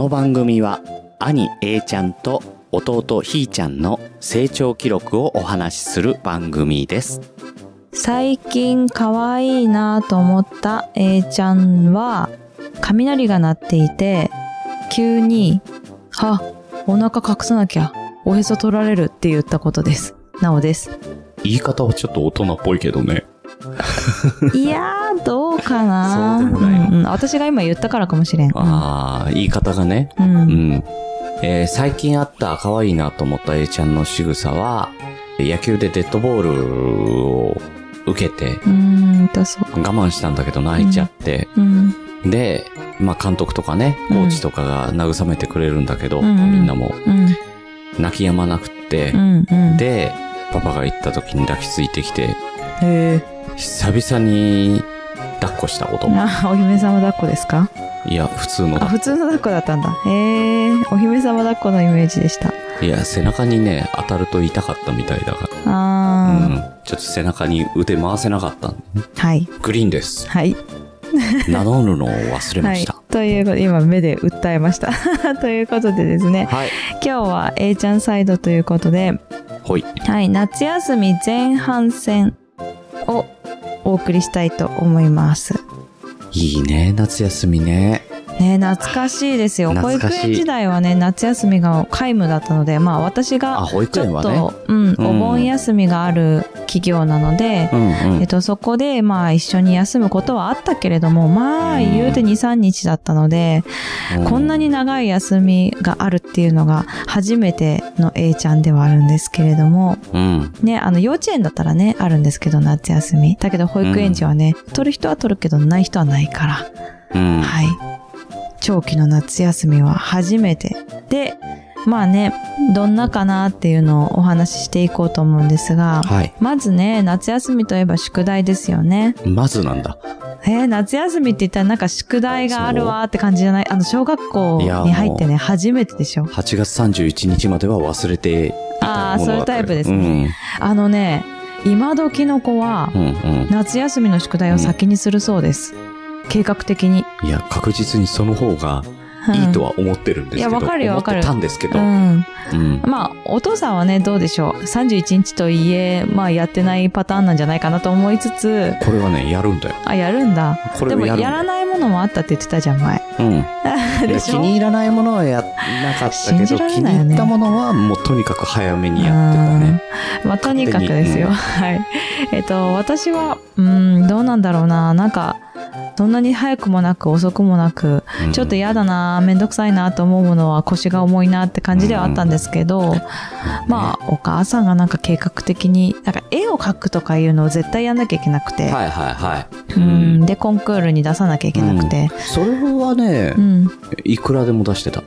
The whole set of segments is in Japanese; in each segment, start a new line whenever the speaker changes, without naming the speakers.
の番組は兄 A ちゃんと弟ひーちゃんの成長記録をお話しする番組です。
最近可愛いなと思った A ちゃんは雷が鳴っていて急に「あお腹隠さなきゃおへそ取られる」って言ったことです。なおです。
言い方はちょっと大人っぽいけどね。
いやーどうかな
そうでもないの
うんうん私が今言ったからかもしれん。
ああ、言い方がね。
うん。
う
うん
ん。えー最近あった可愛いなと思った A ちゃんの仕草は、野球でデッドボールを受けて、
うーんとそう。
我慢したんだけど泣いちゃって、
うん。
で、まあ監督とかね、コーチとかが慰めてくれるんだけど、
うんうん
みんなも
うん。
泣き止まなくって
う、ん。うん。
で、パパが行った時に抱きついてきて、
へ
久々に抱っこしたこと。
あ、お姫様抱っこですか？
いや、普通の
あ、
だ。
普通の抱っこだったんだ。へえ、お姫様抱っこのイメージでした。
いや、背中にね、当たると痛かったみたいだから。
あー、
うん。ちょっと背中に腕回せなかったんでね
はい。
グリーンです。
はい。
名乗るのを忘れま
はい
した。。
ということで、今目で訴えました。ということでですね、
はい。
今日は A ちゃんサイドということで、
ほい。
はい、夏休み前半戦をお送りしたいと思います。
いいね、夏休みね。
ね懐かしいですよ。保育園時代はね、夏休みが皆無だったので、まあ私
あ、
がちょっと、
ね。
うん、
うん
お盆休みがある企業なので、
うんうん
えっ。と、そこで、まあ、一緒に休むことはあったけれども、まあ、
うん
言うて2、3日だったので、
う
こんなに長い休みがあるっていうのが、初めての A ちゃんではあるんですけれども、
うん。
ね、あの、幼稚園だったらね、あるんですけど、夏休み。だけど、保育園児はね、取る人は取るけど、ない人はないから、
うん。
はい。長期の夏休みは初めて。で、まあね、どんなかなっていうのをお話ししていこうと思うんですが、
はい。
まずね、夏休みといえば宿題ですよね。
まずなんだ。
えー、夏休みって言ったらなんか宿題があるわーって感じじゃない？あの、小学校に入ってね、初めてでしょ
？8月31日までは忘れていたものだった
そういうタイプですねあのね、今時の子は
う、ん。うんうん。
夏休みの宿題を先にするそうです。計画的に。
いや、確実にその方がいいとは思ってるんですけど。
いやわかるよわかる
思ってたんですけど。
う
うん。
ん。まあ、お父さんはね、どうでしょう。31日といえ、まあ、やってないパターンなんじゃないかなと思いつつ、
これはね、やるんだよ。
あ、やるんだ。でも、
これをやるんだ
やらないものもあったって言ってたじゃん、前。
うん。気に入らないものはやんなかった
信
けど、
ね
気に入ったものはもうとにかく早めにやってたね。
うんまあ、とにかくですよ。
うん
はい。えっと、私は、うん、どうなんだろうな。なんか、そんなに早くもなく遅くもなく、
うん
ちょっと嫌だな、めんどくさいなと思うものは腰が重いなって感じではあったんですけど、まあ、お母さんがなんか計画的に、なんか絵を描くとかいうのを絶対やんなきゃいけなくて、
はいはいはい。
うん、で、コンクールに出さなきゃいけなくて、
それはね
う、ん、
いくらでも出してた。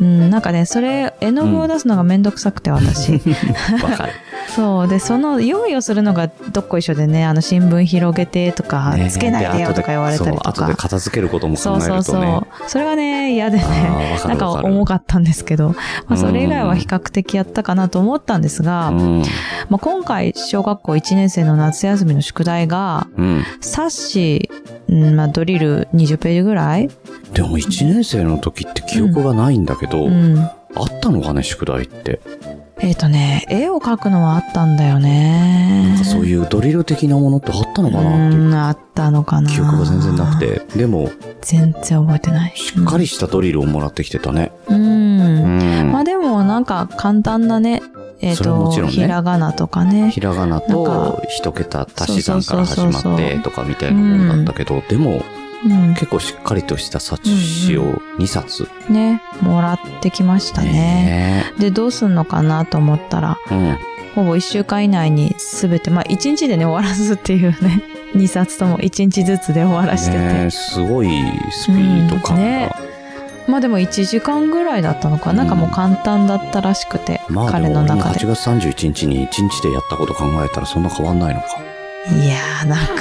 うん、なんかね、それ、絵の具を出すのがめんどくさくて、私。
わかる。
そう。で、その用意をするのがどっこ一緒でね、あの、新聞広げてとか、
ね
つけないでよとか言われたりと
そう後で
か。
片付けることも考
そう
えるとね。
そうそう。それがね、嫌でね。なんか。重かったんですけど、まあ、それ以外は
うん
比較的やったかなと思ったんですが、
うん。
まあ、今回小学校1年生の夏休みの宿題が、
うん。
冊子、うんまあ、ドリル20ページぐらい、
でも1年生の時って記憶がないんだけど、
うん、
あったのかね、宿題って。
えっ、とね、絵を描くのはあったんだよね。
なんかそういうドリル的なものってあったのかなっていう
うん、あったのかな。
記憶が全然なく。て。でも、
全然覚えてない。
しっかりしたドリルをもらってきてたね。
うん。
う
うん
ん。
まあでもなんか簡単なね、えっ、
それはも
と、
ね
ひらがなとかね。
ひらがなと
か
一桁足し算から始まってとかみたいなもんだったけど、でも
うん。
結構しっかりとした冊子を2冊。
ね、もらってきましたね。
ね
で、どうすんのかなと思ったら、
えうん。
ほぼ1週間以内にすべて、まあ1日でね、終わらすっていうね、2冊とも1日ずつで終わらしてて。
ねえすごいスピード感が。
うんねまあでも1時間ぐらいだったのかな、なんかもう簡単だったらしくて、
まあで
彼
8
の中で。
月31日に1日でやったこと考えたらそんな変わんないのか。
いやーなんか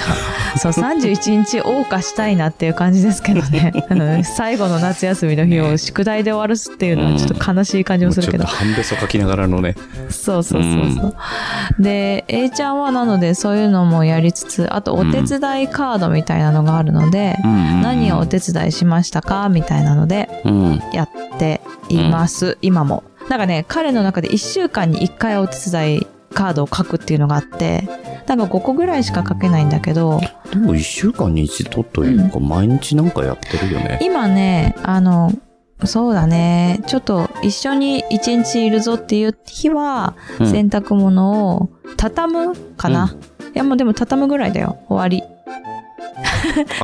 そう31日謳歌したいなっていう感じですけどね うん最後の夏休みの日を宿題で終わらすっていうのはちょっと悲しい感じもするけど
半べそ書きながらのね。
そうそうそうそう。で、A ちゃんはなのでそういうのもやりつつ、あとお手伝いカードみたいなのがあるので、何をお手伝いしましたかみたいなので
うん。
やっています、今も。なんかね、彼の中で1週間に1回お手伝いカードを書くっていうのがあって、なんか5個ぐらいしか書けないんだけど、
でも一週間に一度というか、毎日なんかやってるよね。
今ね、あの、そうだね、ちょっと一緒に1日いるぞっていう日は、
うん。
洗濯物を畳むかな、いやもうでも畳むぐらいだよ。終わり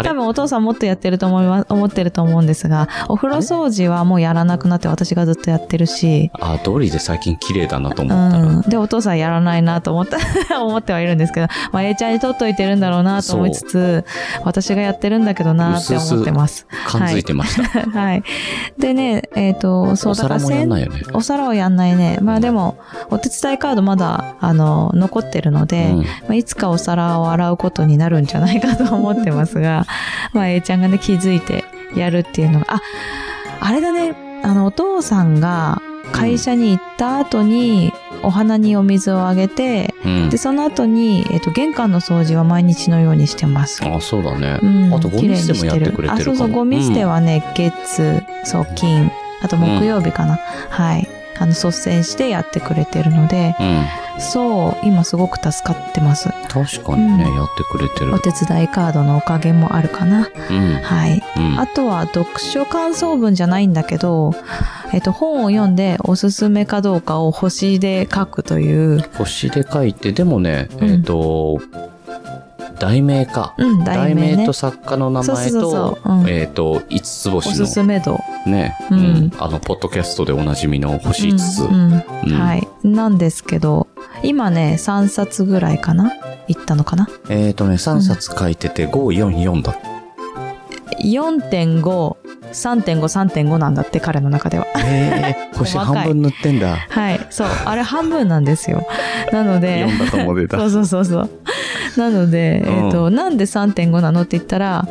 多分お父さんもっとやってると思います思ってると思うんですがお風呂掃除はもうやらなくなって私がずっとやってるし。
あ、通りで最近綺麗だなと思
う
ったら。
ん、でお父さんやらないなと思った 思ってはいるんですけど、まあ、A ちゃんに取っといてるんだろうなと思いつつ私がやってるんだけどなって思ってます。
感づいてました。
はい。でねえっ、とそう
お皿もやんないよね。
お皿をやんないね。まあでも、お手伝いカードまだ、あの、残ってるので、
うん。
まあ、いつかお皿を洗うことになるんじゃないかと思ってますが、まあ A ちゃんがね、気づいてやるっていうのが、あ、あれだね、あの、お父さんが会社に行った後に、お花にお水をあげて、
うん
で、。その後に、えっ、と、玄関の掃除は毎日のようにしてます。
あ、そうだね
う。ん、
あとゴミ捨てもやってくれてる
あ、そうそう、ゴミ捨てはね、月、そう、金、あと木曜日かな。はい。あの、率先してやってくれてるので、
うん。
そう、今すごく助かってます。
確かにね、
うん
やってくれてる
お。手伝いカードのおかげもあるかな。
うん。
はい。
うん。
あとは、読書感想文じゃないんだけど、えっと、本を読んでおすすめかどうかを星で書くという、
星で書いて、でもね、
うん
えっと、題名か。
うん、題名ね
と。作家の名前とえっと、五つ
お
星
すす
の
め度。
ね、
う
うんん。あの、ポッドキャストでおなじみの星5つ。
はい。なんですけど、今ね、3冊ぐらいかな？いったのかな？
えっとね、3冊書いてて、5、4、4だ。
4.5、3.5、3.5なんだって、彼の中では。
えー、星半分塗ってんだ。
はい。そう。あれ半分なんですよ。なので、
4だと思ってた。
そうそうそうそう。なので、
うん
えっ、と、なんで3.5なのって言ったら、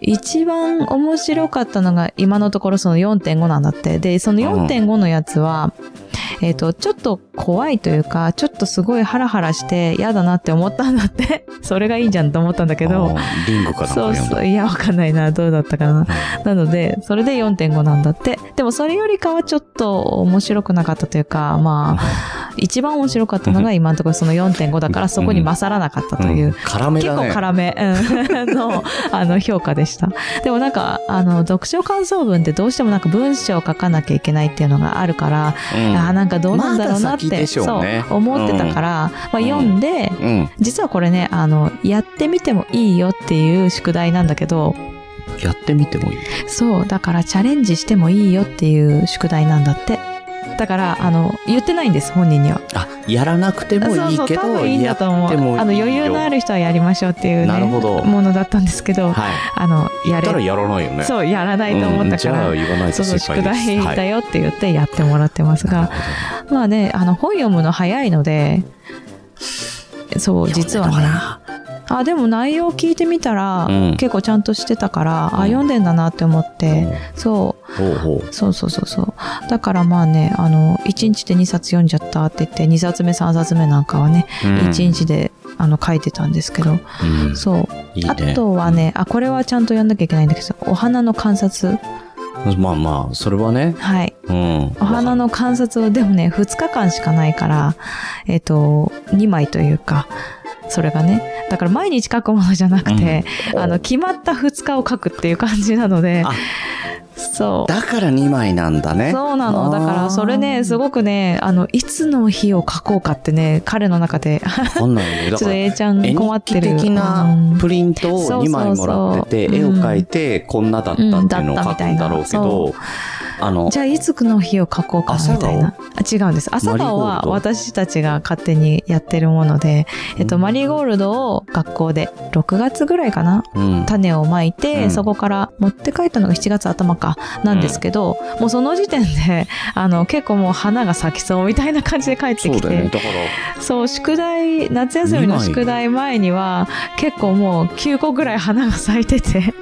一番面白かったのが今のところその4.5なんだって。で、その4.5のやつは、えっ、と、ちょっと怖いというか、ちょっとすごいハラハラして嫌だなって思ったんだって。それがいいじゃんと思ったんだけど、
リングかな。
そうそう。いや、わかんないな。どうだったかな。なので、それで4.5なんだって。でもそれよりかはちょっと面白くなかったというか、まあ、一番面白かったのが今のところその4.5だからそこに勝らなかったという。
うん辛め
結構
だね。
辛め、うん、の、あの、評価でした。でもなんか、あの、読書感想文ってどうしてもなんか文章を書かなきゃいけないっていうのがあるから、
うん
あーなんかどうなんだろうなって、
ね
そう、思ってたから、まあ読んで、
うん。
実はこれね、あの、やってみてもいいよっていう宿題なんだけど、
やってみてもいい。
そう、だからチャレンジしてもいいよっていう宿題なんだって。だから、あの、言ってないんです、本人には。
あ、やらなくてもいいけ
多
ど、
分いいんだと思う。あの、余裕のある人はやりましょうっていうね、
なるほど
ものだったんですけど、
はい。
あの、やれ、
たらやらないよね。
そう、やらないと思ったから、
うんじゃあ言わないと
そうそう、宿
失敗です。
題だよって言ってやってもらってますが、まあね、あの、本読むの早いので、そう、実はね、あ、でも内容聞いてみたら、
うん
結構ちゃんとしてたから、あ、
うん
読んでんだなって思って、そう、
ほうほう。
そうそうそうそう。だからまあね、あの、1日で2冊読んじゃったって言って、2冊目3冊目なんかはね、
うん
1日であの書いてたんですけど、
うん
そう。
ね。
あとはね、あ、これはちゃんと読んなきゃいけないんだけど、お花の観察。
まあまあ、それはね。
はい。
うん。
お花の観察を、でもね、2日間しかないから、えっ、と、2枚というか、それがね。だから毎日書くものじゃなくて、あの、決まった2日を書くっていう感じなので
あ、
そう。
だから2枚なんだね。
そうなの。だから、それね、すごくね、あの、いつの日を書こうかってね、彼の中で、ちょっと A ちゃん
絵
困ってる。
日記的なプリントを2枚もらってて、
そうそうそう
絵を描いて、こんなだったっていうのを書くんだろうけ
うんだ
ど
ったみたいな、
あの
じ、ゃあいつの日を書こうかなみたいな。あ違うんです。朝顔は私たちが勝手にやってるもので、えっと、
うん
マリーゴールドを学校で6月ぐらいかな？
うん。
種をまいて、
うん
そこから持って帰ったのが7月頭かなんですけど、もうその時点で、あの、結構もう花が咲きそうみたいな感じで帰ってき。て、
だから、
そう、宿題、夏休みの宿題前には、結構もう9個ぐらい花が咲いてて、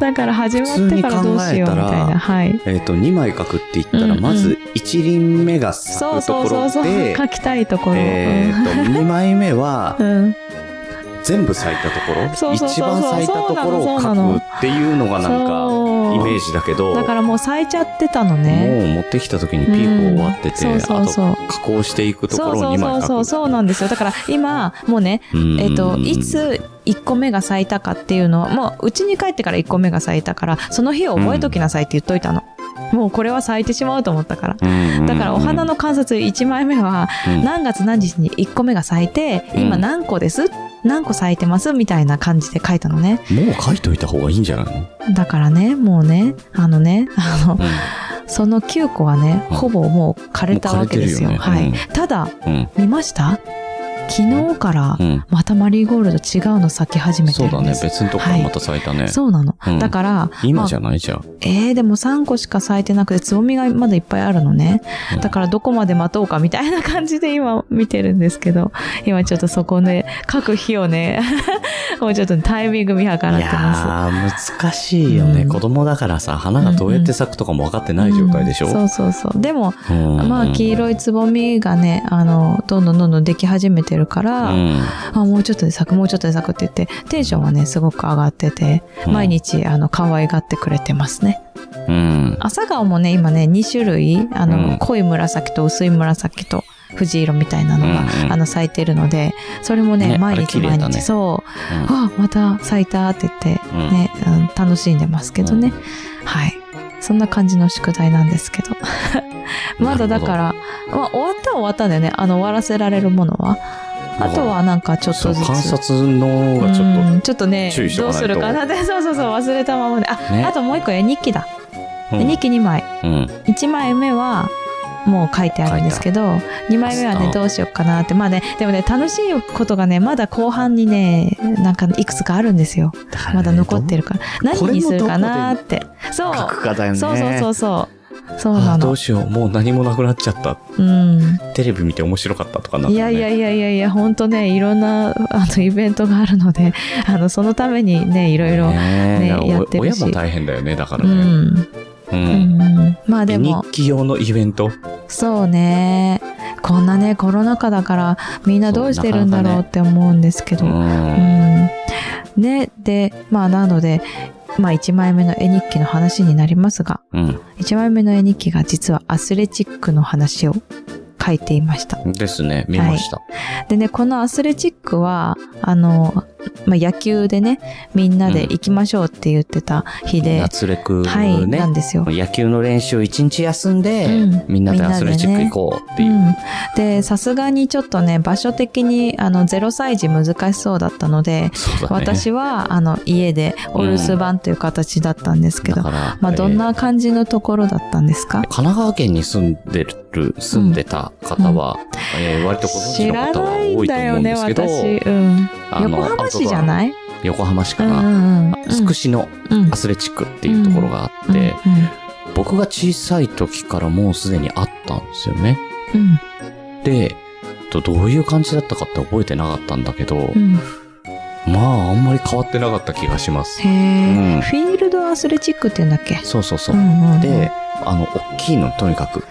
だから始まってからどうしようみたいな。はい。
えっ、と、2枚書くって言ったら、
うんうん
まず1輪目が咲
そう
くところ
そうそうそう。
で、
書きたいところ。
えっ、と、2枚目は
う、ん。うん
全部咲いたところ、
そうそうそうそう。
一番咲いたところを
そうなの。
書くっていうのがなんか、
そう。
イメージだけど、
だからもう咲いちゃってたのね。
もう持ってきた時にピーク終わってて、
うんそうそうそう。
あと加工していくとこ
そう
ろを2
そうそう
枚書く。
そう。そうなんですよ。だから今もうね
うん。
えっ、といつ1個目が咲いたかっていうのはもううちに帰ってから1個目が咲いたからその日を覚えときなさいって言っといたの、もうこれは咲いてしまうと思ったから。
うん
だからお花の観察1枚目は
うん。
何月何日に1個目が咲いて今
うん。
何個です何個咲いてます？みたいな感じで書いたのね。
もう書いといた方がいいんじゃないの、
だからねもうねあのねあの
う
その9個はね
うん。
ほぼもう枯れたわけですよ。
よね。
はい、ただ
んうん。
見ました？昨日から
うん。
またマリーゴールド違うの咲き始めて
そうだね。
るんです。
別のとこからまた咲いたね、
そうなの。
うん。
だから、
今じ
ゃ、
ゃない？じゃん、
えー、でも3個しか咲いてなくて、つぼみがまだいっぱいあるのね。
うん。
だからどこまで待とうかみたいな感じで今見てるんですけど、今ちょっとそこで、各日をね、もうちょっとタイミング見計らって
い
ま
やー難しいよね、
うん。
子供だからさ花がどうやって咲くとかも分かってない
す。
状態でしょ、
うんそうそうそう。でも、
うん。
まあ黄色いつぼみがね、あの、どんどんどんどんでき始めてるから、
うん
あ、もうちょっとで咲く、もうちょっとで咲くって言って、テンションはね、すごく上がってて、
うん
毎日、あの、可愛がってくれてますね。
うん
朝顔もね、今ね、2種類、あの、
うん
濃い紫と薄い紫と、藤色みたいなのが、
うんうん
あの、咲いてるので、それもね、
ね
毎日毎日、
ね
そう、あ、また咲いたって言って、
うん
ね、うん楽しんでますけどね。はい。そんな感じの宿題なんですけど。まだだから、まあ、終わったは終わったんだよね。あの、終わらせられるものは。あとはなんかちょっとずつ。
観察のがちょっと、
うんちょっとねどうするかなって。そうそうそう忘れたままであ、
ね。
あともう一個絵日記だ、
うん。
絵日記2枚。
うん。
1枚目はもう書いてあるんですけど2枚目はね
あ
どうしようかなって。まあねでもね楽しいことがねまだ後半にねなんかいくつかあるんですよ。まだ残ってるから。何にするかなって。そう。
ね。
そうそうそうそうそうなの。
どうしよう。もう何もなくなっちゃった。
うん。
テレビ見て面白かったとかなね
い？やいやいやいやいや本当ねいろんなあのイベントがあるので あのそのためにねいろいろ
ね
ね
お
やってるし。
親も大変だよねだからね、
うん。
うん。
うん。うんまあでも。
日記用のイベント？
そうね。こんなねコロナ禍だからみんなどうしてるんだろうって思うんですけど。
う
うん
ん。
ねでまあなのでまあ1枚目の絵日記の話になりますが
うん。
1枚目の絵日記が実はアスレチックの話を書いていました
ですね見ました、
でねこのアスレチックはあの、まあ、野球でねみんなで行きましょうって言ってた日で、
夏レク
はい
ね、
なんですよ。
野球の練習一日休んで、
うん。
みんなでアスレチック行こうっていう、
うん、でさすがにちょっとね場所的にあの0歳児難しそうだったので、
ね。
私はあの家でお留守番という形だったんですけど、まあどん
えー
な感じのところだったんですか、
神奈川県に住んでる住んでた方は、えー割とご存知の方は多いと思うん
んだよね
ですけど、
私、うん、横浜市じゃない？
横浜市かな、つくしの
うん。
アスレチックっていうところがあって、僕が小さい時からもうすでにあったんですよね。
うん。うん
で、とどういう感じだったかって覚えてなかったんだけど、
うん。
まああんまり変わってなかった気がします。
へえ、
うん。
フィールドアスレチックって言うんだっけ？
そうそうそう。で、あの、大きいのとにかく。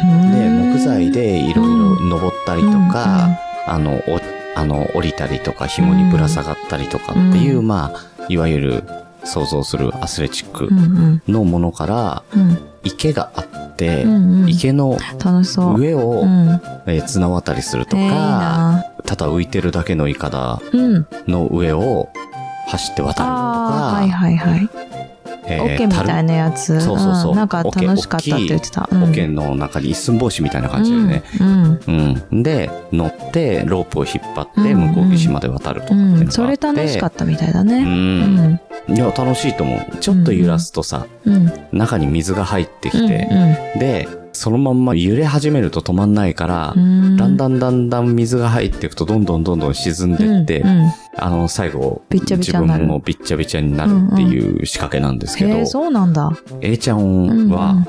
うん。
で、木材でいろいろ登ったりとか、あの、お、あの、降りたりとか、紐にぶら下がったりとかっていう、
うん。
まあ、いわゆる想像するアスレチック
うんうん。
のものから、
うん。
池があって、
うんうん。
池の上を、
うん。
えー綱渡りするとか、
えー
ただ浮いてるだけのイカダ
うん。
の上を走って渡るとか、
はいはいはい
え
オッケーみたいなやつ。
そうそうそう。ん。
なんか楽しかったって言ってた。うん。
オケの中に一寸法師みたいな感じでね。
うん。
うん。で、乗って、ロープを引っ張って、
うん。
向こう岸まで渡るとかっていうのがあって、
うん。それ楽しかったみたいだ
う
ね
ん。いや、楽しいと思う。ちょっと揺らすとさ、
うん。
中に水が入ってき
うん。
て、で、そのまんま揺れ始めると止まんないから、
うん。
だんだんだんだん水が入っていくとどんどんどんどん沈んでって、
うんうん
あの、最後、
びっちゃびちゃになる
自分もびっちゃびちゃになるっていう仕掛けなんですけど、
へえ、そうなんだ。
A ちゃ
うんん
は、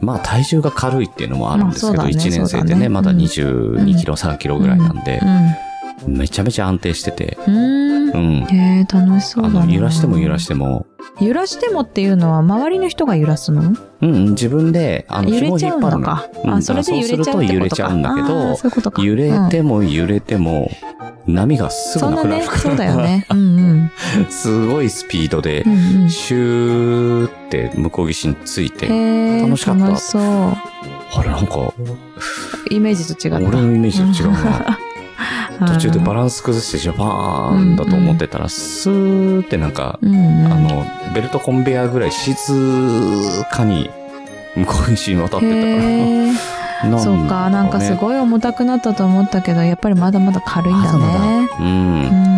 まあ体重が軽いっていうのもあるんですけど、
まあね
1年生でね、
ね
まだ22キロ、3キロぐらいなんで
う、ん。
めちゃめちゃ安定してて、
うん。う
うん
え、楽しそう
あ
だな。
の、揺らしても揺らしても、
揺らしてもっていうのは、周りの人が揺らすの？
うんうん、自分で、あの、
揺れちゃうん
引っ張るの。
だか。
うん
あ、それで揺れちゃうってことか。
だからそうすると揺れちゃうんだけど
そういうことか。
揺れて
も、
も揺れても、波がすぐ
な
くなる、から。
そうだよね。うんうん。
すごいスピードで。シューって向こう岸について、楽しかった
楽しそう。
あれなんか、
イメージと違った。
俺のイメージと違うな。途中でバ
ラ
ランス崩してジャパーンだと思ってたら、スーってなんか、
うんうん。
あの、ベルトコンベヤーぐらい静かに向こう岸に渡ってたから。
そうか、なんかす
い。
ごい重たくなったと思ったけど、やっぱりまだまだ軽いんだね。
うん。
う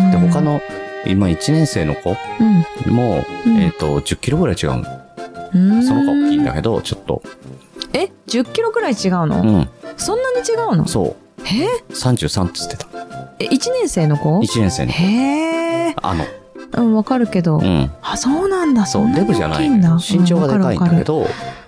ん
で、他、の、今1年生の子
うん
も、
うん
えっ、と、10キロぐらい違うの。
うん、
その子は大きいんだけど、ちょっと。
え、10キロくらい違うの、
うん。
そんなに違うの？
そう。
え
33って言ってた。
え、1年生の子
？1年生の子。
へえ。
あの、
うん、わかるけど。
うん。
あ、そうなんだ。
そう、デブじゃない身長がでかいんだけ。ど、
うわかるわかる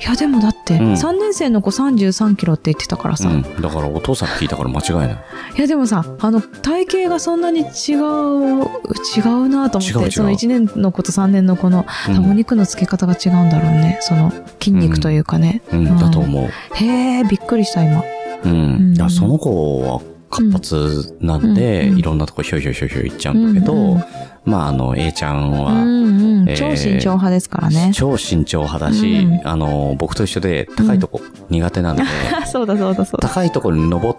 いや、でもだって、
うん
3年生の子33キロって言ってたからさ。
うん。だからお父さんに聞いたから間違いない。
いや、でもさ、あの、体型がそんなに違う、違うなと思って、
違う違う
その1年の子と3年の子の、
うん
お肉のつけ方が違うんだろうね。その、筋肉というかね。
うん、だと思う。
へえ、びっくりした、今。
うん。
うん
いや、その子は活発なんで、
うん
いろんなとこひょいひょいひょいひょい行っちゃうんだけど、
うんうん
まあ、あの、A ちゃん
う
は、
んうん。
えー
超身長派ですからね。
超身長派だし、
うん
あの、僕と一緒で高いとこ苦手なんで、
そうだそうだそうだ。
高いところに登っ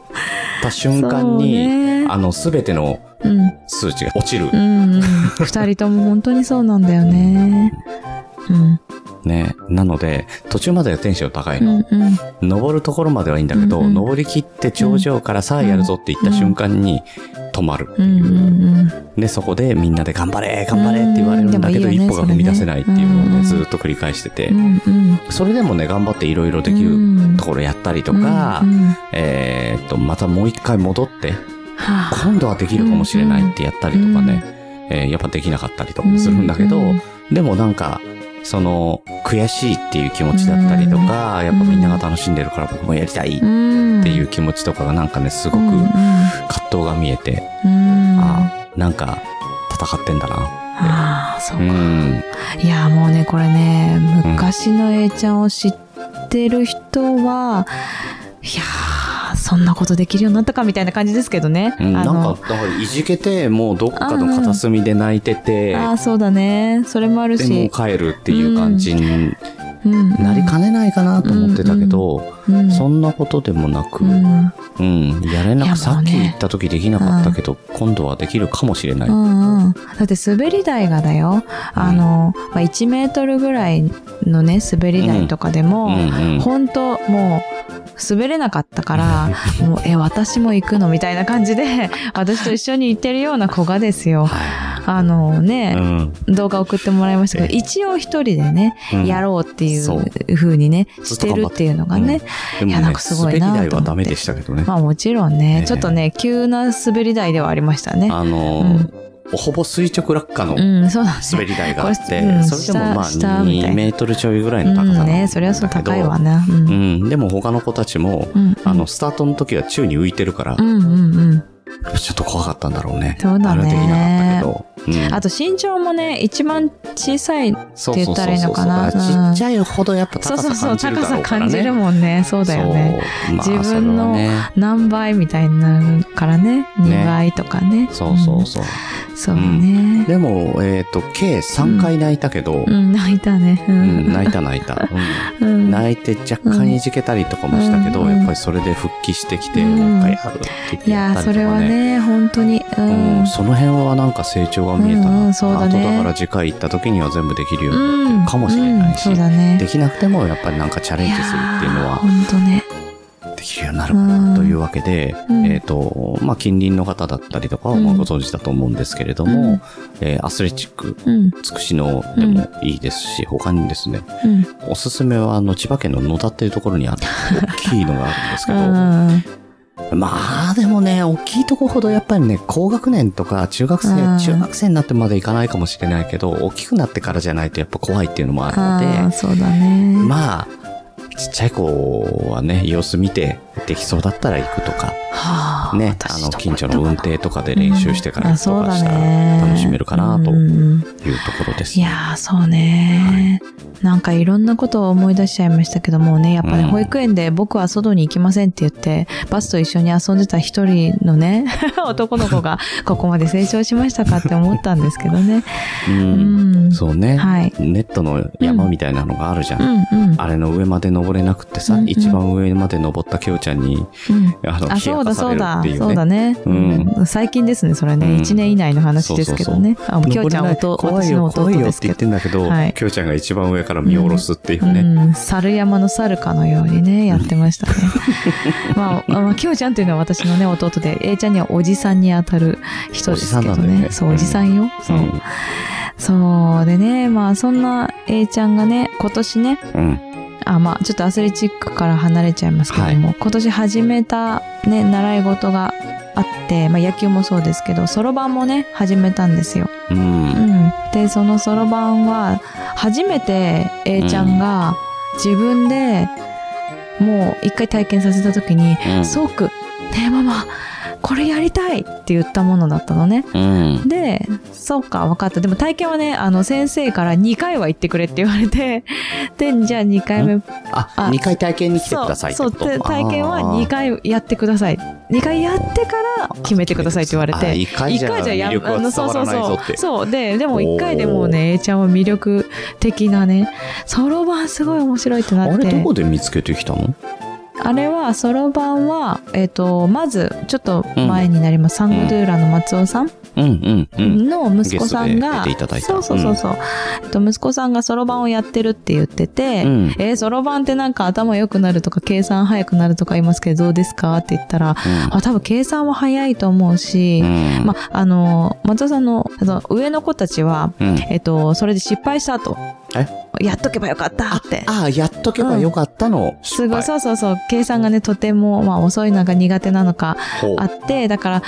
た瞬間に、あの、すべての
うん。
数値が落ちる。
うんうん。二人とも本当にそうなんだよね。うん。
ね。なので、途中まではテンション高いうの。
んうん。
登るところまではいいんだけど、
うんうん。
登り切って頂上からさあやるぞって言った瞬間に止まるって
う。ん
いうう。
ん。
で、そこでみんなで頑張れ頑張れって言われるんだけど、
うんいいよね
一歩が踏み出せないっていうのをね、ずーっと繰り返してて。
う、んうん。
それでもね、頑張っていろいろできるところやったりとか
う、ん
えーっと、またもう一回戻って、
はあ。
今度はできるかもしれないってやったりとかね、えーやっぱできなかったりとかもするんだけど、
うん。
でもなんか、その、悔しいっていう気持ちだったりとか、やっぱみんなが楽しんでるから僕もやりたいっ
うん
ていう気持ちとかがなんかね、すごく
うんうん
葛藤が見えて、
うん
ああ、なんか戦ってんだな。
ああ、そう
う。ん。
いや、もうね、これね、昔の A ちゃんを知ってる人は、いやー、そんなことできるようになったかみたいな感じですけどね。
うん、なんか、だからいじけて、もうどっかの片隅で泣いてて、
ああ、そうだね。それもある
でも
し。
帰るっていう感じに
うん
なりかねないかなと思ってたけど、
うん
そんなことでもなく、
う
うん、
ん
やれないく、
や
さっき
もうね
言った時できなかったけど、今度はできるかもしれない。
うんうん。だって滑り台がだよ。あの、まあ、1メートルぐらいのね、滑り台とかでも、
うんうん。
本当もう、滑れなかったから、もう、え、私も行くのみたいな感じで、私と一緒に行ってるような子がですよ。あのね、
うん。
動画送ってもらいましたけど、一応一人でね、
うん。
やろうってい
そう。
う風にね、してるっていうのがね。
でもね
いやなんか、すご
滑り
いなと思って。
台はダメでしたけどね。
まあもちろんね、
ね
ちょっとね、急な滑り台ではありましたね。
あのー、ほぼ垂直落下の。滑り台があって、
うん
それでもまあ
下下みたいな
2メートルちょいぐらいの高さ
うん
なんだけど、
ね、それはそう高いわな。うん。
う
うん
ん、でも他の子たちも、
うん
あの、スタートの時は宙に浮いてるから、
うんうんうん。
ちょっと怖かったんだろうね。
そうだね
あれはできなかったけど。うん、
あと身長もね、一番小さい、
そう
って言ったらいいのかな
そうそうそう
うん
ちっちゃいほどやっぱ
そう
高
そうそう、
さ感じる
高さ
だろうからね。
感じるもんね。そうだよね。
そう。まあ、
自分の。何倍みたいになるからね。2倍とかね。
そうそうそう。
うんそうだね。
でも、えっ、と、計3回泣いたけど、
うん、泣いたね。う
うん
ん。
泣いた泣いた。泣いて若干いじけたりとかもしたけど、
うん
やっぱりそれで復帰してきて、
うん
もう一回やるって言って
いや。それはね、本当に。う
うん
ん。
その辺はなんか成長が見えたな。
そうだね
あとだから次回行った時には全部できるようになって
うん
るかもしれないし。できなくてもやっぱりなんかチャレンジするっていうのは
本当ね。
るようになるかなというわけで、
うん
えっ、と、まあ、近隣の方だったりとかは
うん
まあご存知だと思うんですけれども、
うん
えーアスレチック、
うん。
つくしのでもいいですし、他にですね、
うん。
おすすめはあの千葉県の野田っていうところにある 大きいのがあるんですけど、
うん
まあでもね、大きいとこほどやっぱりね、高学年とか中学生、
うん
中学生になってまでいかないかもしれないけど、大きくなってからじゃないとやっぱ怖いっていうのもある
あ
ので、
あ、そうだね。
まあ、ちっちゃい子はね、様子見てできそうだったら行くとか、
はあ
ね、あの、近所の運転とかで練習してから行くとかしたら
ね
楽しめるかなと
う
い
ん
うところです。
いやー、そうね、なんかいろんなことを思い出しちゃいましたけどもね、やっぱり
うん
保育園で僕は外に行きませんって言って、バスと一緒に遊んでた一人のね、男の子がここまで成長しましたかって思ったんですけどね。
う。
うんん。
そうね、
はい
ネットの山みたいなのがあるじゃん。
うんうん。
あれの上まで登れなくってさ、
うんうん
一番上まで登ったケオちゃんに、
うん
あの、
あ、
冷
そうだ
やかされる
そうだ
っていうね。
そうだね、
うん
うん最近ですね、それね。
うん
1年以内の話ですけどね。あ、もうきょうちゃん
登れない
弟、
怖いよ、
私の弟
怖いよって
ですけど。
言ってんだけど、
はい
きょうちゃんが一番上から見下ろすっていうね。
うん、猿山の猿かのようにね、やってましたね。まあ、まあ、きょうちゃんっていうのは私のね、弟で、A ちゃんにはおじさんに当たる人ですけど
ね
ね。そう、おじさんよ。そう。
うん
そうでね、まあ、そんな A ちゃんがね、今年ね、
うん。
あ、まあ、ちょっとアスレチックから離れちゃいますけども、今年始めたね、習い事があって、まあ、野球もそうですけど、そろばんもね、始めたんですよ。
う。
うんん。で、そのそろばんは、初めて A ちゃんが自分でもう一回体験させた時に、
うん
すごく、ねえママ、これやりたいって言ったものだったのね。
うん。
で、そうか、分かった。でも体験はね、あの、先生から2回は行ってくれって言われて、で、じゃあ2回目、
あ、
あ
2回体験に来てくださいって
そう、体験は2回やってください。2回やってから決めてくださいって言われ
あ
て。
1回じゃ
一
魅力は伝わらないぞって。
そう。で、でも一回でもうね、A ちゃんは魅力的なね、そろばんすごい面白いってなって。
あれどこで見つけてきたの？
あれは、そろばんは、えっ、と、まず、ちょっと前になります。サンゴドゥーラの松尾さん
うんうんうん。
の息子さん
ゲ
が、そうそうそうそう、えっと、息子さんがそろばんをやってるって言ってて、
うん
えー、そろばんってなんか頭良くなるとか計算早くなるとか言いますけどどうですかって言ったら、あ、多分計算は早いと思うし、
うん。
まあ、あの、松尾さんの上の子たちは、
うん。
えっと、それで失敗したと。
え？
やっとけばよかったって。
ああ、やっとけばよかったの。
すごい、
失
そうそうそう、計算がね、とても、まあ、遅いのが苦手なのか
敗
あって、だから、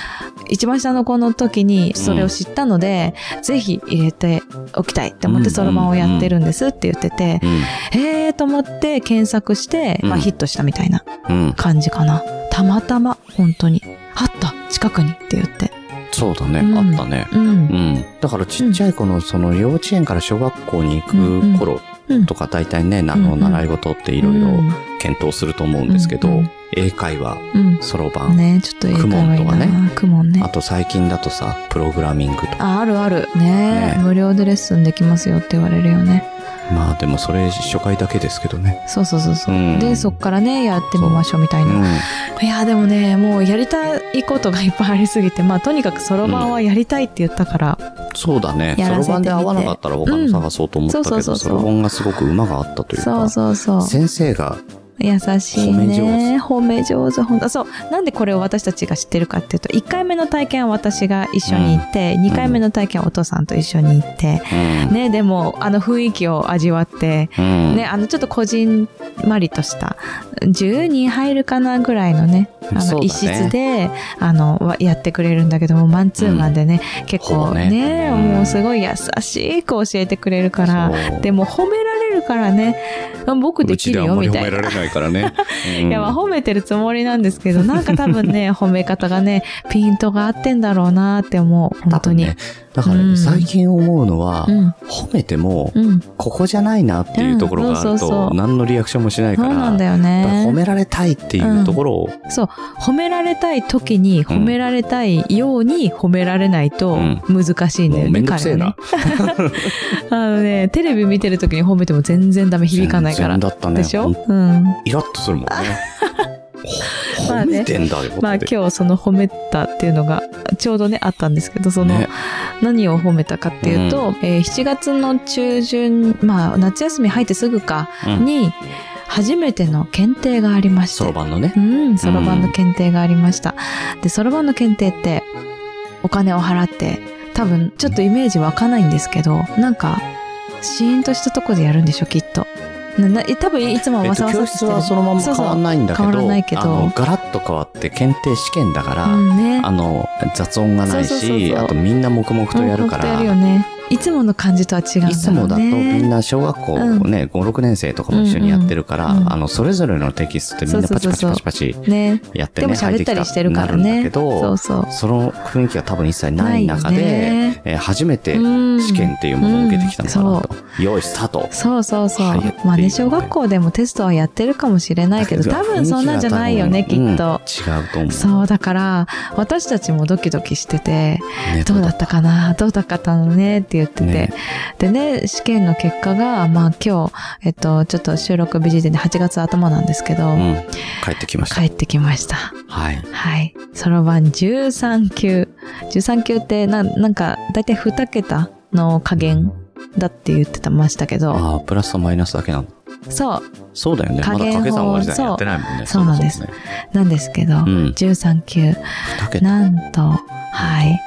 一番下の子の時にそれを知ったので、ぜひ入れておきたいって思って、
うん
そろばんをやってるんですって言ってて、
うん。
えーと思って検索して、まあ、
うん
ヒットしたみたいな
うん。
感じかな。たまたま、本当に。あった近くにって言って。
そうだね。
うん
あったね。
うん。
うん。だからちっちゃい子のその幼稚園から小学校に行く頃
うん
とか大体ね、あの、習い事っていろいろ検討すると思うんですけど英会話、
うん。
そろば。
うんん。ねちょっと英会話いい
クモンとかね
な。クモンね
あ。と最近だとさ、プログラミングとか。
あ、あるある。ね
ね
無料でレッスンできますよって言われるよね。
まあでもそれ初回だけですけどね。
そうそうそうそう。
うん
で、そっからね、やってみましょうみたいな。
うん。
いや、でもね、もうやりたいことがいっぱいありすぎて、まあ、とにかくそろばんはやりたいって言ったから、
そうだね。そろばんで合わなかったら他の探そうと思ったけど、
うんそうそうそうそう
そろばんがすごく馬があったという
そう
か、
そうそう。
先生が、
優しいね。褒め上手。ほんとそう。なんでこれを私たちが知ってるかっていうと、1回目の体験は私が一緒に行って、2回目の体験はお父さんと一緒に行って、
うん。
ね、でも、あの雰囲気を味わって、
うん。
ね、あの、ちょっとこじんまりとした、10人入るかなぐらいのね、あの、一室で、あの、わやってくれるんだけども、マンツーマンでね、結構
ね
ね、
うん
もうすごい優しく教えてくれるから、でも褒められるからね、あ僕で
う
きるよ、
ちであんまり
みたいな。
褒められないからね。うん
いや、まあ褒めてるつもりなんですけど、なんか多分ね、褒め方がね、ピントが合ってんだろうなって思う、本当に。
だからね、
うん
最近思うのは、
うん、
褒めても、
うん。
ここじゃないなっていうところがあると、
そうそう
何のリアクションもしないから、
そうなんだよね。
褒められたいっていうところを、
そう。褒められたい時に褒められたいように褒められないと
うん
難しいんだよね。
もうめんどくせえな。
ね あのね、テレビ見てる時に褒めても全然ダメ響かないから
だったね。
でしょ？うん。
イラッとするもんね。ほ
まあね
褒めてんだよって。
まあ今日その褒めたっていうのがちょうどねあったんですけど、その
ね
何を褒めたかっていうと、えー7月の中旬、まあ夏休み入ってすぐか
うん
に、初めての検定がありまして。
そろばんのね
う。ん、そろばんの検定がありました。で、そろばんの検定って、お金を払って、多分、ちょっとイメージ湧かないんですけど、なんか、シーンとしたとこでやるんでしょ、きっと。なな多分、いつも
えっと、
わさわさ
教室はそのまま変わんないんだけど、
そうそう変わらないけど
あの、ガラッと変わって検定試験だから、
うんね。
あの、雑音がない
そうそうそう
し、
そう
あとみんな黙々とやるか
ほんとや
ら、
るよね。いつもの感じとは違うね。
いつもだとみんな小学校ね、5、6年生とかも一緒にやってるから、
うんうん
あの、それぞれのテキストってみんなパチパチパチパチ
ね。
やってね、
でも喋ったりしてるからね。
入ってきたなるんだけど、
そうそ
の雰囲気が多分一切ない中で
ね、
えー初めて
うん
試験っていうものを受けてきたのかなと。用意スタート。
そうそうそう
はい。
まあね、小学校でもテストはやってるかもしれないけど、多分そんなんじゃないよね、きっと。
うん違うと思う。
そう、だから、私たちもドキドキしてて、
ね
どうだったかな？どうだったのね？って言ってて。
ね
でね、試験の結果が、まあ今日、えっと、ちょっと収録日時点で8月頭なんですけど、
うん。帰ってきました。
帰ってきました。
はい。
はい。そろばん13級。13級って、な、なんか、だいたい2桁の加減だって言ってたましたけど、
ああ、プラスとマイナスだけなの。
そう、
そうだよね。まだ掛け算割り算やってないもんね。
そうなんですなんですけど、
うん。
13級。なんと、はい。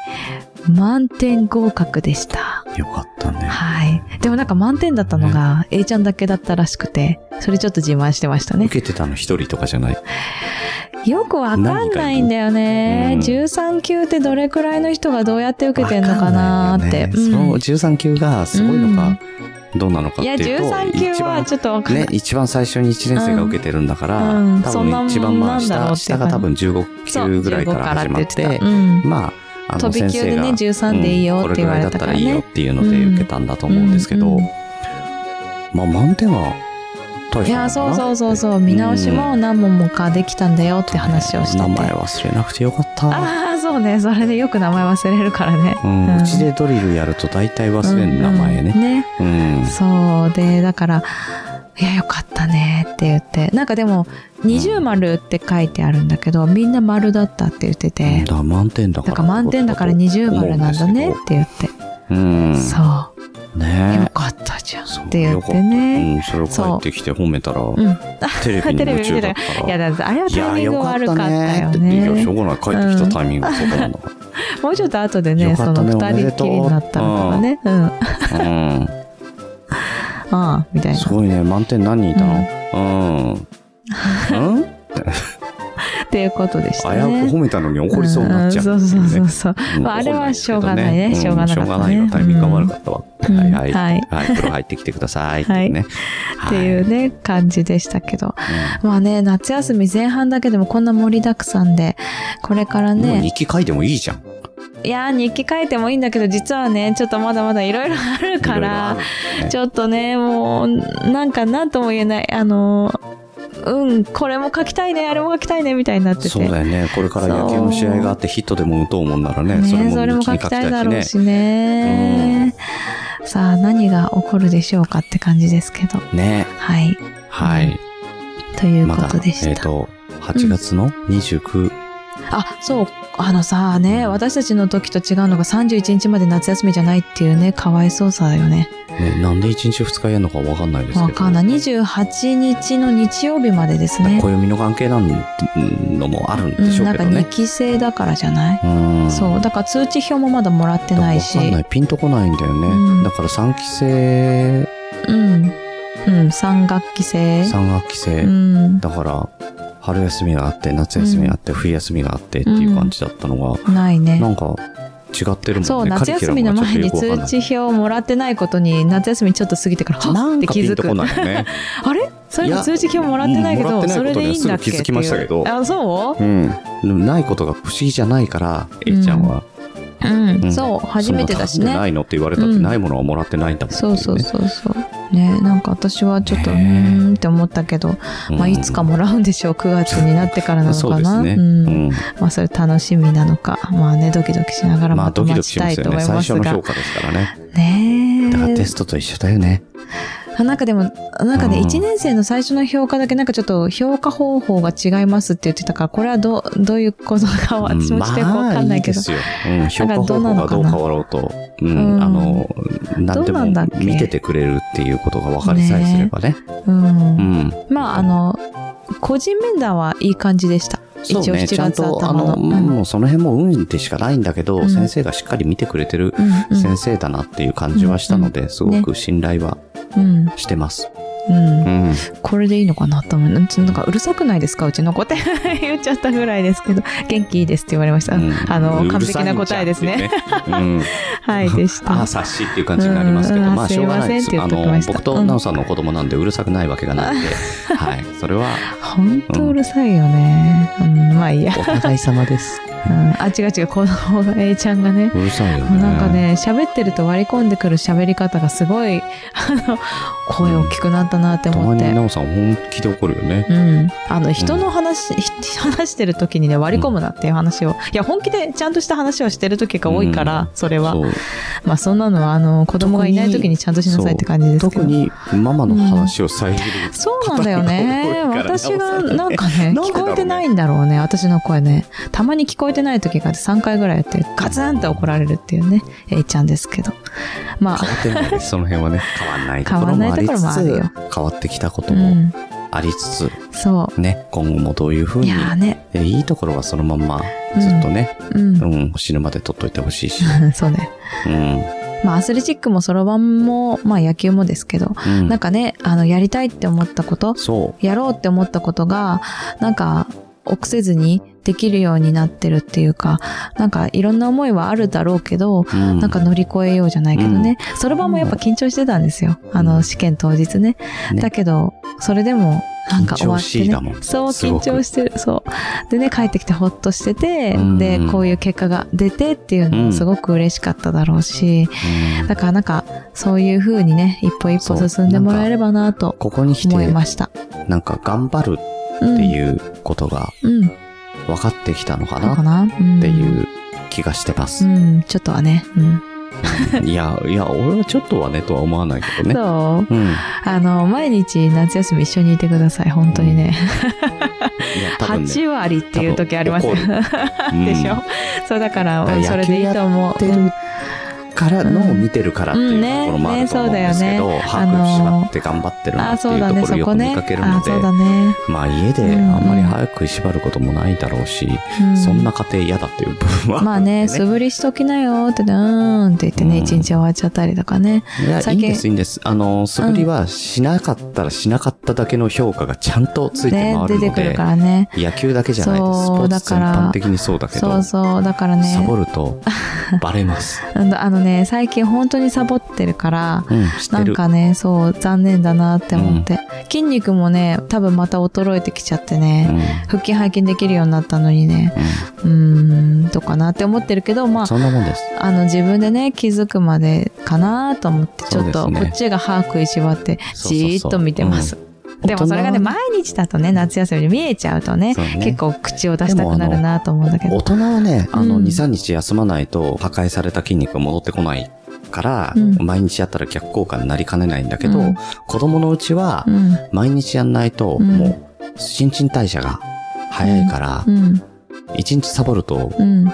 満点合格でした。
よかったね。
はい。でもなんか満点だったのが、A ちゃんだけだったらしくて、それちょっと自慢してましたね。
受けてたの一人とかじゃない？
よくわかんないんだよね。
うん
13級ってどれくらいの人がどうやって受けてんのかなーって。
わかんその13級がすごいのか、どうなのか
いや、
っていうと、
13級
一番
はちょっとわかんない。
ね、一番最初に1年生が受けてるんだから、
うん
多分一番まあ下、下が多分15級ぐらいから始まっ
15から
て。まあ、あの
飛び級でね、
先生が
13でいいよって言われたから
うんこれぐらいだったらいいよ
ね。
っていうので受けたんだと思うんですけど、
うんうん
まあ満点は大
いや、
したのかな
そうそうそうそう、見直しも何問もかできたんだよって話をしてて。
名前忘れなくてよかった。
ああ、そうね。それでよく名前忘れるからね。
うん
う
ちでドリルやると大体忘れる名前ね。
ね。
うん。
そう。で、だから、いや、よかったねって言って。なんかでも、二重丸って書いてあるんだけど、みんな丸だったって言ってて。
だ満点だから。
だから満点だから二重丸なんだねって言って。
うん。
そう。よ
ね
かったじゃんって言って
え。
ね。
うん、それを帰ってきて褒めたら、
うん。
テレビに夢中だった
い
ら。
や、だあれはタイミング悪かったよ
っていや、しょ
ね。
うがない。帰ってきたタイミングがそうなんだか
もうちょっと後でね、その二人っきりになったのとかね。うん。
うん。
あ、みたいな。
すごいね。満点何人いたの？うん。うん
っていうことでした
危う褒めたのに怒りそうになっちゃう。
んそうそうそうそう。
うん
まああれはしょうがないねしょうがなかったね
しょうがないよ。タイミングが悪かったわ。
うん
はいはい。
はい
はい。風呂入ってきてください。っていうね。
っていうね、感じでしたけど。まあね、夏休み前半だけでもこんな盛りだくさんで、これから
うんもう
ね、
日記書いてもいいじゃん。
いやー、日記書いてもいいんだけど、実はね、ちょっとまだまだいろいろあるから
る、ね
ちょっとね、もう、なんかなんとも言えない、あのー、うん、これも書きたいね、あれも書きたいね、みたいになってて。
そうだよね。これから野球の試合があってヒットでも打とうもんならね、
ね
それ
も
書き
たいだ
たいしね。
ろうしね。さあ、何が起こるでしょうかって感じですけど。
ね。
はい。
はい。
ということでし、た。
えっと、8月の29、
あ、そう。あのさ、ね、私たちの時と違うのが31日まで夏休みじゃないっていうね、かわいそうさだよね。
ね、なんで1日2日やるのかわかんないですけど。
わかんない。28日の日曜日までですね。
暦の関係なんのもあるん
うん、
でしょう
なんか2
けどね。
期生だからじゃない、
うん。
そう。だから通知表もまだもらってないし。
わかんない。ピンとこないんだよね。
うん
だから3期生、
うん。うん、3学期制。
3学期生。
うん。
だから、春休みがあって、夏休みがあって、冬休みがあってっていう感じだったのが、
ないね。
なんか違ってるもんね。
そう、夏休みの前に通知表をもらってないことに、夏休みちょっと過ぎてから、はって気づく
ね。
あれ？それも通知表もらってないけど、それでいいんだっけ？
気づきましたけど
あ、そう？
うん。ないことが不思議じゃないから、えいちゃんは。
うん、
うん
そう、初めてだしね。
なないのって言われたって、
うん
ないものはもらってないんだもん、
そうそうそうそう。ねなんか私はちょっと、う
ね
ーんって思ったけど、
うん
まあいつかもらうんでしょう、9月になってからなの
そう
かな。
ですね。
う。
うんん。
まあそれ楽しみなのか。まあね、ドキドキしながら
ま
た
ドキドキし
待ちたいと思いますが。
初の評価ですからね。
ね
だからテ
え。
ストと一緒だよね。
あなんかでも、なんかね、
うん
1年生の最初の評価だけなんかちょっと評価方法が違いますって言ってたから、これはどう、どういうことかは私もちょっとよくわかんないけど。
まあいいですよ。うん。評価方法がどう変わろうと。うん。
うん
あの、
なんだっけ？
見ててくれるっていうことが分かりさえすればね。
うん
う。ん。
まあ、あの、個人面談はいい感じでした。一応
そうね、
7
ちゃん
月
と、あ
頭の。
もうその辺も運でしかないんだけど、
うん
先生がしっかり見てくれてる先生だなっていう感じはしたので、すごく信頼は
うん。
してます。
うん
うん。
これでいいのかなと思う。なんかうるさくないですか？うちの子って 言っちゃったぐらいですけど、元気いいですって言われました。
うん
あの、
う
完璧な答えですね。
ね。うん。
はい、でした。
ああ、察しっていう感じになりますけど、
うん
まあ、しょうがないです。あの僕と
うん
ナオさんの子供なんでうるさくないわけがないので、はい。それは、
ほんとうるさいよね。うん、まあいいや。
お互い様です。
うん、あ、違う違う、子供が、A ちゃんがね、
うるさいよね。
なんかね、喋ってると割り込んでくる喋り方がすごい、あの、声大きくなったなって
たま
思って。
にナオさん本気で怒るよね。
うん。あの、人の話、ひ話してる時にね、割り込むなっていう話を。いや、本気でちゃんとした話をしてる時が多いから、それは。まあ、そんなのは、あの、子供がいない時にちゃんとしなさいって感じですけど。
特にママの話を遮る。
そうなんだよね。私が、
な
なんかね、聞こえてないんだろうね。私の声ね。たまに聞こえてない時があって3回ぐらいやって、ガツンって怒られるっていうね、A ちゃんですけど。まあ、
変わってない。その辺はね、変わんないところもありつ
るよ
つ、変わってきたことも
うん。
ありつつ、
そ
ね、今後もどういうふう
う。い
に、
やーね。
でいいところはそのまんまずっとね、
うん。
うん、死ぬまで取っといてほしいし。
そうね。
うん。
まあ、アスレチックもそろばんも、まあ、野球もですけど、
うん。
なんかね、あの、やりたいって思ったこと、
そ
やろうって思ったことが、なんか、臆せずにできるようになってるっていうか、なんかいろんな思いはあるだろうけど、
う。うん。
なんか乗り越えようじゃないけどね。そろばんもやっぱ緊張してたんですよ。あの、試験当日ね。
ね
だけど、それでも、なんか終わって
緊張しいだも
ね。
ん
そう、緊張してる。そう。でね、帰ってきてほっとしてて
う、ん
で、こういう結果が出てっていうのもすごく嬉しかっただろうし、
うん
だからなんか、そういう風にね、一歩一歩進んでもらえればなと
ここに来て
思、いました。
なんか頑張る
うん。
っていうことが
うん。
分かってきたのかなっていう気がしてます
う。ん、ちょっとはね。うん。
いや、いや、俺はちょっとはね、とは思わないけどね。
そう
うん。い
あの、毎日夏休み一緒にいてください。本当にね。
や、多分ね。
8割っていう時ありますよ。でしょ、そうだから、
だから
それでいいと思う。
やってるからのを見てるからっていうところもあると思うんですけど、把握しまって頑張ってるな
あ、
っていうところをよく。見かけるので。まあ家であんまり早く食いしばることもないだろうし、
うん
そんな家庭嫌だっていう部分は
まあね、素振りしときなよってね、うーんって言ってね、
うん
一日終わっちゃったりとかね。
いや、いいんです、いいんです。あの、素振りはしなかったらしなかっただけの評価がちゃんとついて回る
ね、
ので、
出てくるからね。
野球だけじゃないです。ス
そう
ポーツ全
だから
般的にそうだけど、
そうそう、だから
サボ
ね。
ると バレます。
うんあのね、最近本当にサボってるから、
うん。
なんかね、そう、残念だなって思って。筋肉もね、多分また衰えてきちゃって
う
ね、
ん
腹筋背筋できるようになったのにね、
う
ん、どうかなって思ってるけど、ま
ん、
あ、
そんなもんです。
あの、自分でね、気づくまでかなと思って、ちょっと、こっちが歯食いしばって、じーっと見てます。でもそれがね、毎日だとね、夏休みで見えちゃうとね、
ね
結構口を出したくなるなと思うんだけど。
大人はね、あの、
うん
2、3日休まないと破壊された筋肉が戻ってこないから、
うん
毎日やったら逆効果になりかねないんだけど、
うん
子供のうちは
う、ん。
毎日やんないと、
うん
もう、新陳代謝が早いから
う、ん。
1日サボると、
うん。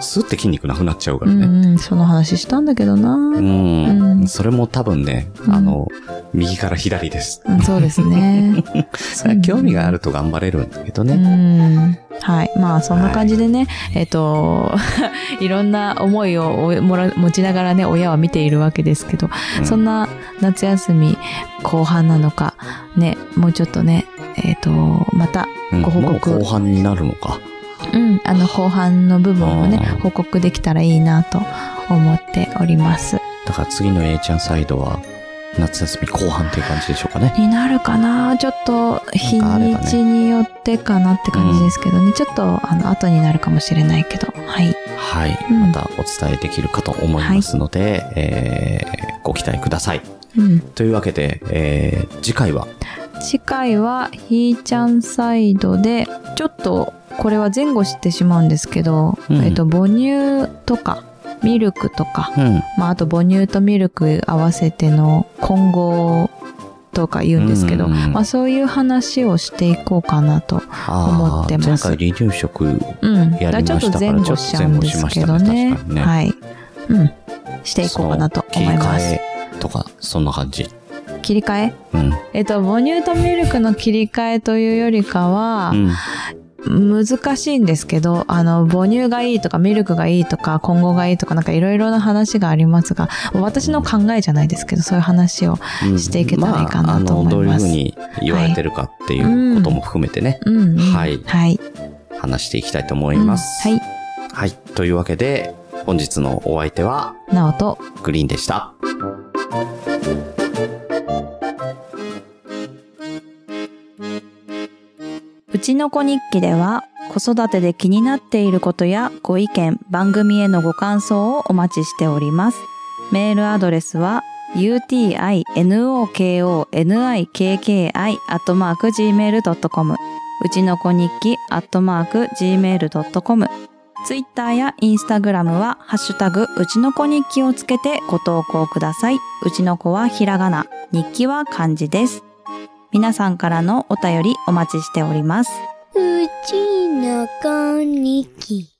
スッて筋肉なくなっちゃうからね。
うん。うん。その話したんだけどな。
うん。
うん
それも多分ね、
うん
あの、右から左です。
うんそうですね。
興味があると頑張れるんだけど
う
ね。
ん。はい。まあ、そんな感じでね、えっ、と、いろんな思いをおもら持ちながらね、親は見ているわけですけど、
うん
そんな夏休み後半なのか、ね、もうちょっとね、えっ、と、また、
うん
ご報
もう
告
後半になるのか。
うん、あの、後半の部分をね報告できたらいいなと思っております。
だから次の A ちゃんサイドは、夏休み後半っていう感じでしょうかね。
になるかな？ちょっと、日にちによってかなって感じですけどね、ちょっと、あの、後になるかもしれないけど、はい。
はい。
うん
またお伝えできるかと思いますので、えーご期待ください。
うん。
というわけで、えー次回は、
次回はひーちゃんサイドでちょっとこれは前後してしまうんですけど、
うん。
えっと母乳とかミルクとか、
うん。
まあ、あと母乳とミルク合わせての混合とか言うんですけど、
うんうんうん。
まあ、そういう話をしていこうかなと、思
あ
ってます。
ー前回離乳食、
うん、
やりましたから
だからちょっと前後しちゃうんですけど
ちょっと前後しましたね
はい、うん、していこうかなと思います。
とか、そんな感じ。
切り替え？
うん。
えっと、母乳とミルクの切り替えというよりかは、
うん。
難しいんですけど、あの、母乳がいいとか、ミルクがいいとか、今後がいいとか、なんかいろいろな話がありますが、私の考えじゃないですけど、そういう話を。
うん
していけたらいいかなと思います
あ、あの、どういうふうに言われてるかっていうことも含めてね、
うん、うん。
はい
はい。
話していきたいと思います。
うん
はい。というわけで、本日のお相手は、
はい。なおと、
グリーンでした。
うちの子日記では子育てで気になっていることやご意見、番組へのご感想をお待ちしております。メールアドレスは utinokonikki.gmail.com うちの子日記 .gmail.com ツイッターやインスタグラムはハッシュタグうちの子日記をつけてご投稿ください。うちの子はひらがな、日記は漢字です。皆さんからのお便りお待ちしております。
うちのこにき。